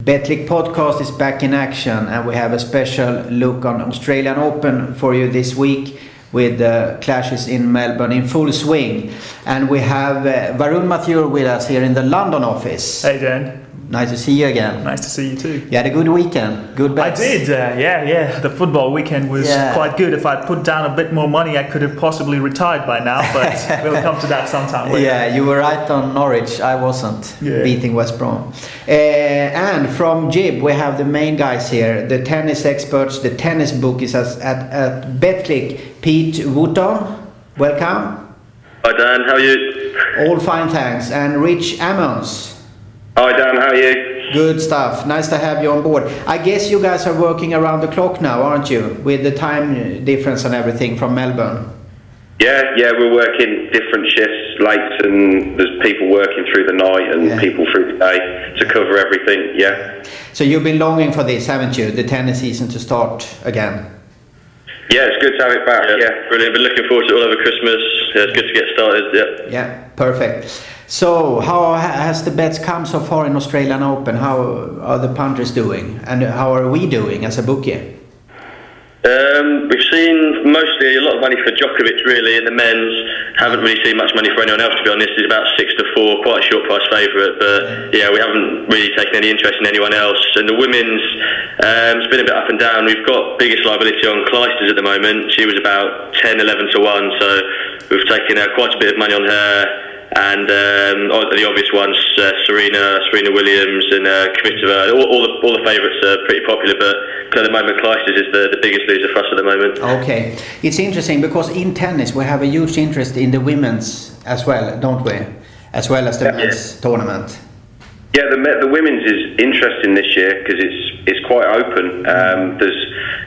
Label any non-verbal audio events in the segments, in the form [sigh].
Betclic podcast is back in action and we have a special look on Australian Open for you this week with the clashes in Melbourne in full swing. And we have uh, Varun Mathur with us here in the London office. Hey Dan. Nice to see you again. Nice to see you too. You had a good weekend. Good bets. I did. Uh, yeah, yeah. The football weekend was Yeah. quite good. If I put down a bit more money, I could have possibly retired by now. But [laughs] we'll come to that sometime. later. Yeah, you were right on Norwich. I wasn't Yeah. beating West Brom. Uh, and from Gib, we have the main guys here, the tennis experts, the tennis bookies at, at, at Betclic. Pete Wooton, welcome. Hi Dan, how are you? All fine, thanks. And Rich Ammons. Hi Dan, how are you? Good stuff. Nice to have you on board. I guess you guys are working around the clock now, aren't you? With the time difference and everything from Melbourne. Yeah, yeah, we're working different shifts, late, and there's people working through the night and Yeah. people through the day to cover everything. Yeah, So you've been longing for this, haven't you? The tennis season to start again. yeah, it's good to have it back. Yeah, Brilliant. Been looking forward to it all over Christmas. Yeah, it's good to get started. Yeah. Yeah, perfect. So, how has the bets come so far in Australian Open? How are the punters doing, and how are we doing as a bookie? Um, we've seen mostly a lot of money for Djokovic, really, and the men's haven't really seen much money for anyone else. To be honest, it's about six to four, quite a short price favourite. But yeah, we haven't really taken any interest in anyone else. And the women's, um, it's been a bit up and down. We've got biggest liability on Clijsters at the moment. She was about 10, 11 to one, so we've taken uh, quite a bit of money on her. And um, oh, the obvious ones, uh, Serena, Serena Williams, and uh, Kvitova. All, all the all the favourites are pretty popular, but at the moment, Clijsters is the, the biggest loser for us at the moment. Okay, it's interesting because in tennis we have a huge interest in the women's as well, don't we? As well as the Yeah. men's tournament. Yeah. The the women's is interesting this year because it's it's quite open. Um, there's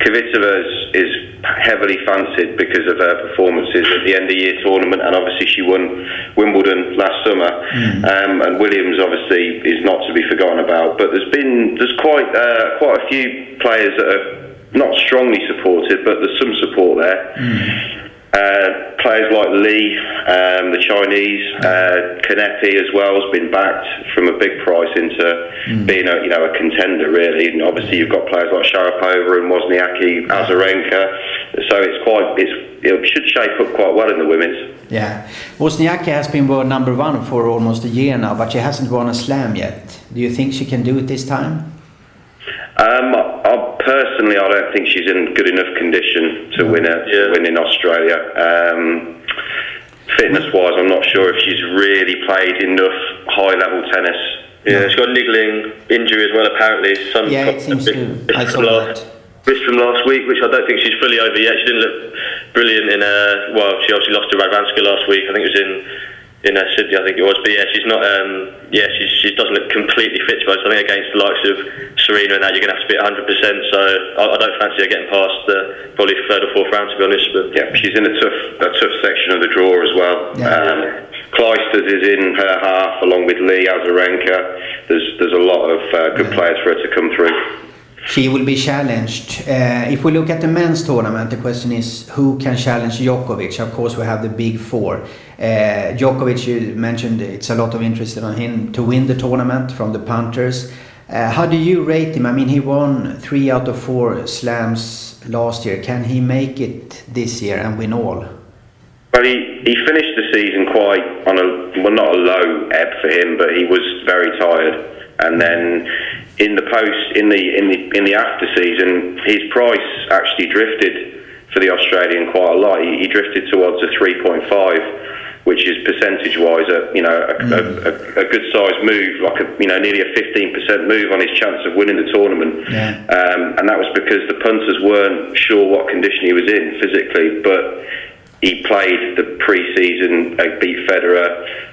Kvitova is, is heavily fancied because of her performances at the end of year tournament, and obviously she won Wimbledon last summer. Um, and Williams obviously is not to be forgotten about. But there's been there's quite uh, quite a few players that are not strongly supported, but there's some support there. Uh, players like Li, um, the Chinese, uh, Kanepi as well has been backed from a big price into being a you know a contender really. And obviously you've got players like Sharapova and Wozniacki, Azarenka. So it's quite it's it should shape up quite well in the women's. Yeah, Wozniacki has been world number one for almost a year now, but she hasn't won a slam yet. Do you think she can do it this time? Um, I, personally, I don't think she's in good enough condition to win it. Yeah. Win in Australia. Um, fitness-wise, I'm not sure if she's really played enough high-level tennis. Yeah, she's got a niggling injury as well, apparently. Some Yeah, it seems to. I wrist saw from last, that. wrist from last week, which I don't think she's fully over yet. She didn't look brilliant in. a well, she obviously lost to Radwanska last week. I think it was in in uh, Sydney. I think it was. But yeah, she's not. Um, yeah, she she doesn't look completely fit. But I think against the likes of Serena and that, you're going to have to be 100. percent So I, I don't fancy her getting past uh, probably third or fourth round, to be honest. But Yeah, she's in a tough, a tough section of the draw as well. Yeah. Um, Clijsters is in her half, along with Li Azarenka. There's there's a lot of uh, good players for her to come through. She will be challenged. Uh, if we look at the men's tournament, the question is who can challenge Djokovic? Of course, we have the big four. Uh, Djokovic, you mentioned it's a lot of interest on him to win the tournament from the punters. Uh, how do you rate him? I mean, he won three out of four slams last year. Can he make it this year and win all? Well, he, he finished the season quite on a well, not a low ebb for him, but he was very tired. And then in the post, in the in the in the after season, his price actually drifted for the Australian quite a lot. He, he drifted towards a three point five, which is percentage wise a you know a, a, a, a good size move, like a you know nearly a fifteen percent move on his chance of winning the tournament. Yeah. Um, and that was because the punters weren't sure what condition he was in physically, but he played the pre-season, uh, beat Federer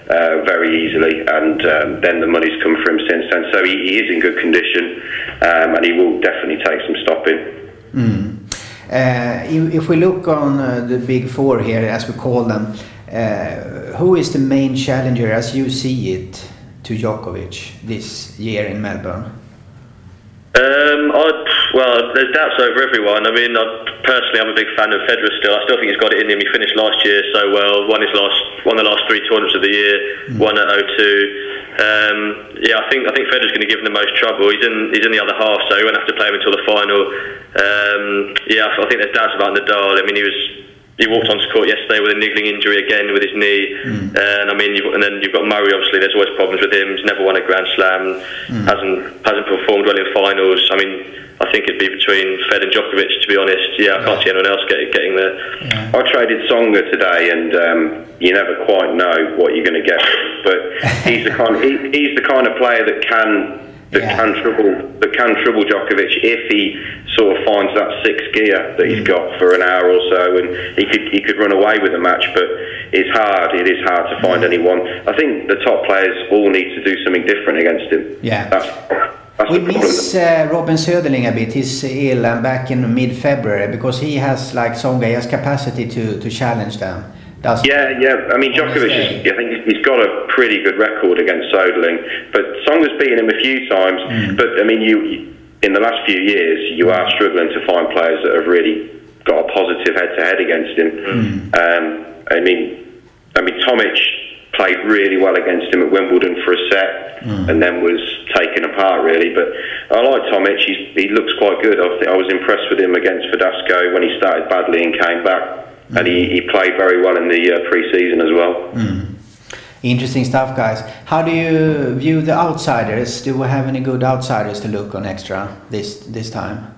uh, very easily, and um, then the money's come for him since then. So he, he is in good condition, um, and he will definitely take some stopping. Uh, if if we look on uh, the big four here, as we call them, uh, who is the main challenger as you see it to Djokovic this year in Melbourne? Um, I, Well, there's doubts over everyone. I mean, I, personally, I'm a big fan of Federer still. I still think he's got it in him. He finished last year so well. Won his last, won the last three tournaments of the year. Mm. Won at 0 um, yeah, I think I think Federer's going to give him the most trouble. He's in he's in the other half, so he won't have to play him until the final. Um, yeah, I think there's doubts about Nadal. I mean, he was he walked onto court yesterday with a niggling injury again with his knee, mm. and I mean, and then you've got Murray. Obviously, there's always problems with him. He's never won a Grand Slam. Mm. hasn't hasn't performed well in finals. I mean, think it'd be between Fed and Djokovic. To be honest, yeah, I can't see anyone else get, getting there. Yeah. I traded Tsonga today, and um, you never quite know what you're going to get. But [laughs] he's the kind of, he, he's the kind of player that can that yeah. can trouble that can trouble Djokovic if he sort of finds that sixth gear that he's got for an hour or so, and he could he could run away with the match. But it's hard. It is hard to find yeah. anyone. I think the top players all need to do something different against him. Yeah. That's, that's we miss uh, Robin Söderling a bit. He's ill and back in mid-February because he has like Tsonga, he has capacity to, to challenge them. Does yeah, yeah. I mean, Djokovic, is, I think he's got a pretty good record against Söderling, but Tsonga's beaten him a few times. Mm. But I mean, you in the last few years, you are struggling to find players that have really got a positive head-to-head against him. Mm. Um, I mean, I mean, Tomic played really well against him at Wimbledon for a set, mm. and then was taken apart really. But I like Tomic; He's, he looks quite good. I think I was impressed with him against Verdasco when he started badly and came back mm. and he, he played very well in the uh, pre-season as well. Mm. Interesting stuff, guys. How do you view the outsiders? Do we have any good outsiders to look on extra this this time?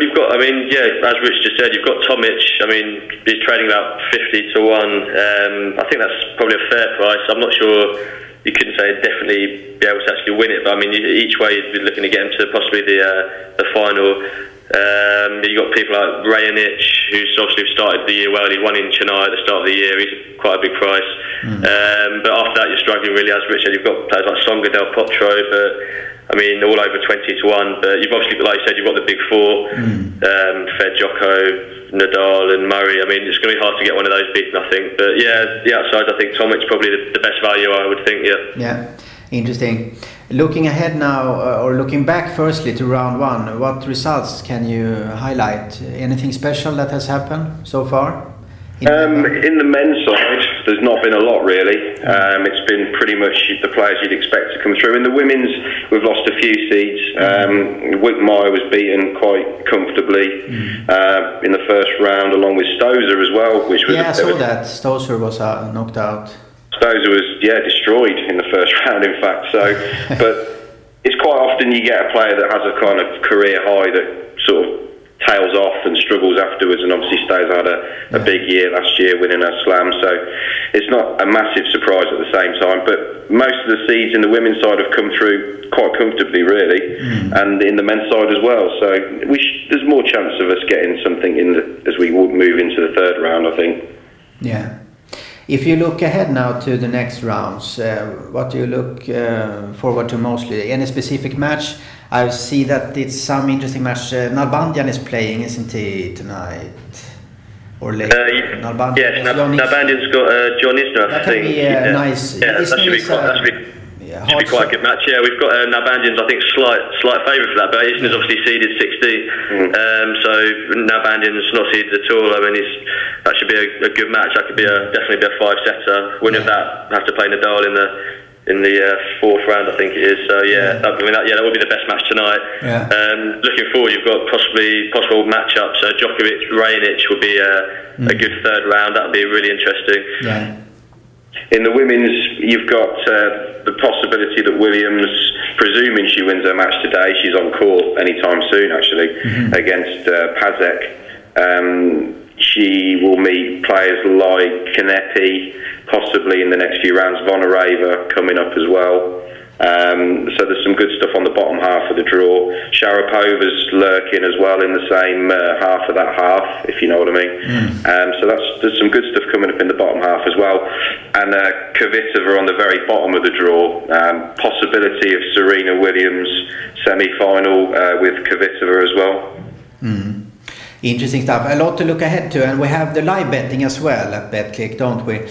You've got, I mean, yeah, as Rich just said, you've got Tomic. I mean, he's trading about 50 to 1. Um, I think that's probably a fair price. I'm not sure you couldn't say definitely be able to actually win it, but I mean, each way you'd be looking to get him to possibly the, uh, the final. Um, you've got people like Raonic, who's obviously started the year well. He won in Chennai at the start of the year. He's quite a big price. Mm. Um, but after struggling really. As Rich said, you've got players like Tsonga Del Potro, but I mean, all over 20 to 1. But you've obviously, like you said, you've got the big four mm. um, Fed, Djoko, Nadal, and Murray. I mean, it's going to be hard to get one of those beaten, I think. But yeah, the outside, I think Tomic's probably the, the best value, I would think, yeah. Yeah, interesting. Looking ahead now, uh, or looking back firstly to round one, what results can you highlight? Anything special that has happened so far? In, um, in the men's side, there's not been a lot really. Um, it's been pretty much the players you'd expect to come through. In the women's, we've lost a few seeds. Um, Wickmeyer was beaten quite comfortably mm. uh, in the first round, along with Stosur as well, which was yeah, I saw that Stosur was uh, knocked out. Stosur was yeah destroyed in the first [laughs] round, in fact. So, but [laughs] it's quite often you get a player that has a kind of career high that sort of tails off and struggles afterwards. And obviously, Stays had a, a big year last year, winning a slam. So it's not a massive surprise at the same time. But most of the seeds in the women's side have come through quite comfortably, really, mm. and in the men's side as well. So we sh- there's more chance of us getting something in the, as we move into the third round, I think. Yeah. If you look ahead now to the next rounds, uh, what do you look uh, forward to mostly? Any specific match? I see that it's some interesting match. Uh, Nalbandian is playing, isn't he, tonight? Or later? Uh, Nalbandian. Yes, Nalbandian's got uh, John Isner, I think. That be uh, nice. Yeah, that should be quite. That should be yeah, should be quite a good match. Yeah, we've got uh, Nalbandian's, I think, slight slight favourite for that, but Isner's obviously seeded 60. Mm. Um, so Nalbandian's not seeded at all. I mean, he's, that should be a, a, good match. That could be a definitely be a five setter. Winner yeah. of that have to play Nadal in the in the uh, fourth round, I think it is. So yeah, yeah. That, I mean, that, yeah, that would be the best match tonight. Yeah. Um, looking forward, you've got possibly possible matchups. Uh, Djokovic, Raonic would be a, mm. a good third round. That would be really interesting. Yeah. In the women's, you've got uh, the possibility that Williams, presuming she wins her match today, she's on court anytime soon, actually, mm-hmm. against uh, Paszek. Um, she will meet players like Kanepi, possibly in the next few rounds, Zvonareva coming up as well. Um, so there's some good stuff on the bottom half of the draw. Sharapova's lurking as well in the same uh, half of that half, if you know what I mean. Mm. Um, so that's there's some good stuff coming up in the bottom half as well. And uh, Kvitova on the very bottom of the draw. Um, possibility of Serena Williams semi-final uh, with Kvitova as well. Mm. Interesting stuff. A lot to look ahead to, and we have the live betting as well at Betclic, don't we? Uh,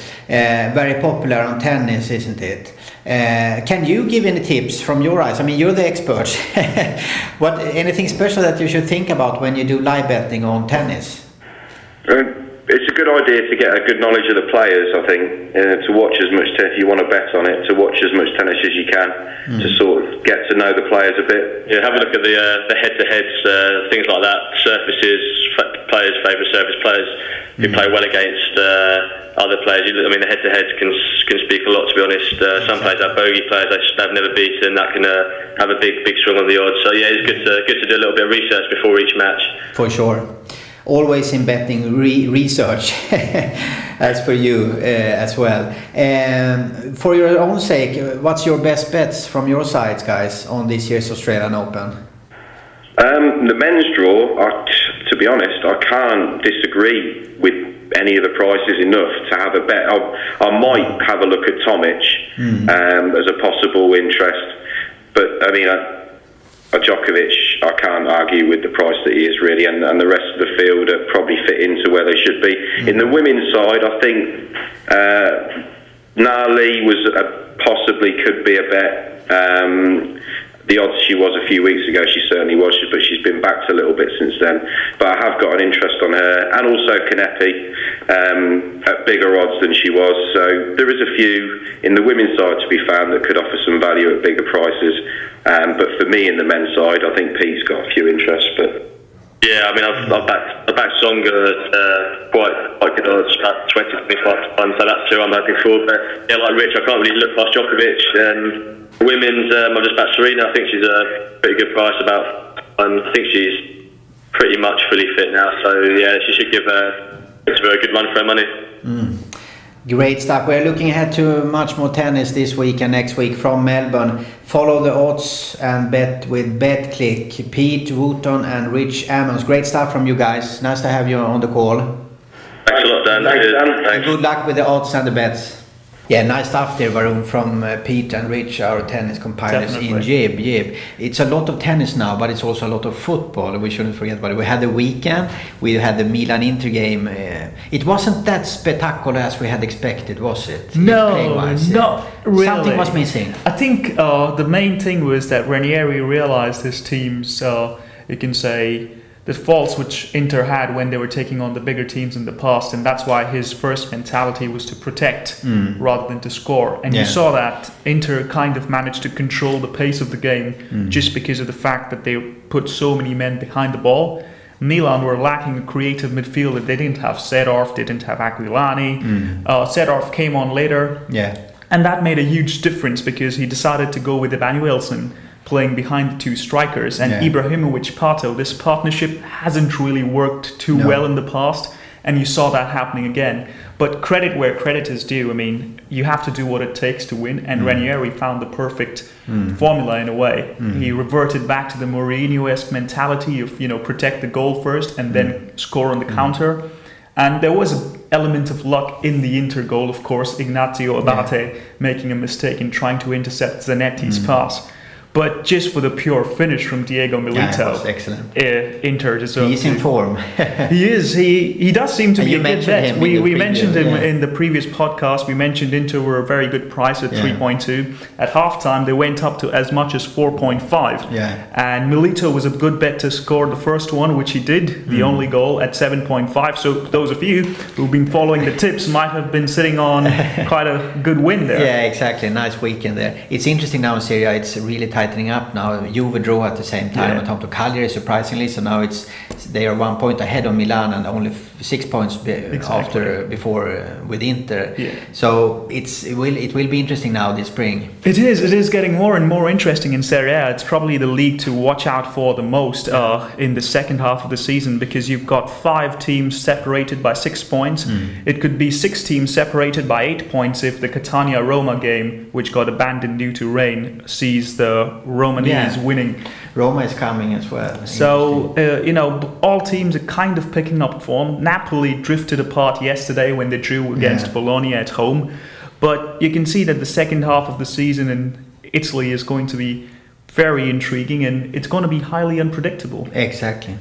very popular on tennis, isn't it? Uh, can you give any tips from your eyes? I mean, you're the expert. [laughs] what anything special that you should think about when you do live betting on tennis? Um, it's a good idea to get a good knowledge of the players. I think uh, to watch as much tennis if you want to bet on it, to watch as much tennis as you can, mm. to sort of get to know the players a bit. Yeah, have a look at the uh, the head-to-heads, uh, things like that, surfaces, players' favourite surface players who mm. play well against uh, other players. I mean, the head-to-heads can can speak a lot. To be honest, uh, some players have bogey players they've never beaten. That can uh, have a big big swing on the odds. So yeah, it's good to good to do a little bit of research before each match. For sure always in betting re research [laughs] as for you uh, as well. Um, for your own sake, what's your best bets from your sides, guys, on this year's Australian Open? Um, the men's draw, I, to be honest, I can't disagree with any of the prices enough to have a bet. I, I might have a look at Tomic mm. um, as a possible interest, but I mean, a Djokovic, I can't argue with the price that he is really, and, and the rest of the field probably fit into where they should be. Mm. In the women's side, I think uh, Na Li was a, possibly could be a bet. Um, the odds she was a few weeks ago, she certainly was, but she's been backed a little bit since then. But I have got an interest on her, and also Kanepi um, at bigger odds than she was. So there is a few in the women's side to be found that could offer some value at bigger prices. Um, but for me, in the men's side, I think Pete's got a few interests, but. Yeah, I mean, I've, I've backed, I've backed Tsonga at uh, quite, quite good odds, about 20, 25 to 1, so that's who I'm hoping for. But yeah, like Rich, I can't really look past Djokovic. Um, women's, um, I've just backed Serena. I think she's a pretty good price. About, um, I think she's pretty much fully fit now. So yeah, she should give a, a very good run for her money. Great stuff. We're looking ahead to much more tennis this week and next week from Melbourne. Follow the odds and bet with Betclic. Pete Wooton and Rich Ammons. Great stuff from you guys. Nice to have you on the call. Thanks a lot, Dan. Thanks, Dan. Thanks. Good luck with the odds and the bets. Yeah, nice stuff there, Varun, from uh, Pete and Rich, our tennis compilers Definitely. in Gib. Gib. It's a lot of tennis now, but it's also a lot of football. We shouldn't forget about it. We had the weekend. We had the Milan Inter game. Uh, it wasn't that spectacular as we had expected, was it? No, not really. Something was missing. I think uh, the main thing was that Ranieri realized his teams. Uh, you can say the faults which Inter had when they were taking on the bigger teams in the past, and that's why his first mentality was to protect mm. rather than to score. And yeah. you saw that Inter kind of managed to control the pace of the game mm. just because of the fact that they put so many men behind the ball. Milan were lacking a creative midfielder. They didn't have Seedorf, they didn't have Aquilani. Mm. Uh, Seedorf came on later. Yeah. And that made a huge difference because he decided to go with Emanuelson playing behind the two strikers. And yeah. Ibrahimovic Pato, this partnership hasn't really worked too no. well in the past. And you saw that happening again. But credit where credit is due. I mean, you have to do what it takes to win. And mm. Ranieri found the perfect mm. formula in a way. Mm. He reverted back to the Mourinho-esque mentality of, you know, protect the goal first and then mm. score on the mm. counter. And there was an element of luck in the Inter goal, of course. Ignazio Abate yeah. making a mistake in trying to intercept Zanetti's mm. pass. But just for the pure finish from Diego Milito, yeah, excellent. Uh, Inter deserves. He's in form. [laughs] he is. He he does seem to and be a good bet. We, we mentioned him yeah. in the previous podcast. We mentioned Inter were a very good price at yeah. 3.2. At halftime, they went up to as much as 4.5. Yeah. And Milito was a good bet to score the first one, which he did, the mm. only goal at 7.5. So those of you who've been following the tips might have been sitting on [laughs] quite a good win there. Yeah, exactly. Nice weekend there. It's interesting now in Serie A. It's really tightening up now. Juve draw at the same time yeah. on top of Cagliari, surprisingly. So now it's they are one point ahead of Milan and only six points be, exactly. after before uh, with Inter. Yeah. So it's it will it will be interesting now this spring. It is. It is getting more and more interesting in Serie A. It's probably the league to watch out for the most uh, in the second half of the season because you've got five teams separated by six points. Mm. It could be six teams separated by eight points if the Catania Roma game, which got abandoned due to rain, sees the Romanese yeah. winning. Roma is coming as well. So uh, you know all teams are kind of picking up form. Napoli drifted apart yesterday when they drew against yeah. Bologna at home, but you can see that the second half of the season in Italy is going to be very intriguing and it's going to be highly unpredictable. Exactly.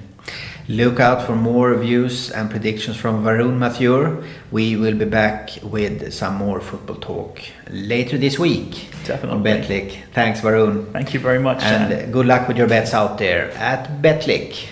Look out for more views and predictions from Varun Mathur. We will be back with some more football talk later this week. Definitely. On Betclic. Thanks, Varun. Thank you very much. And good luck with your bets out there at Betclic.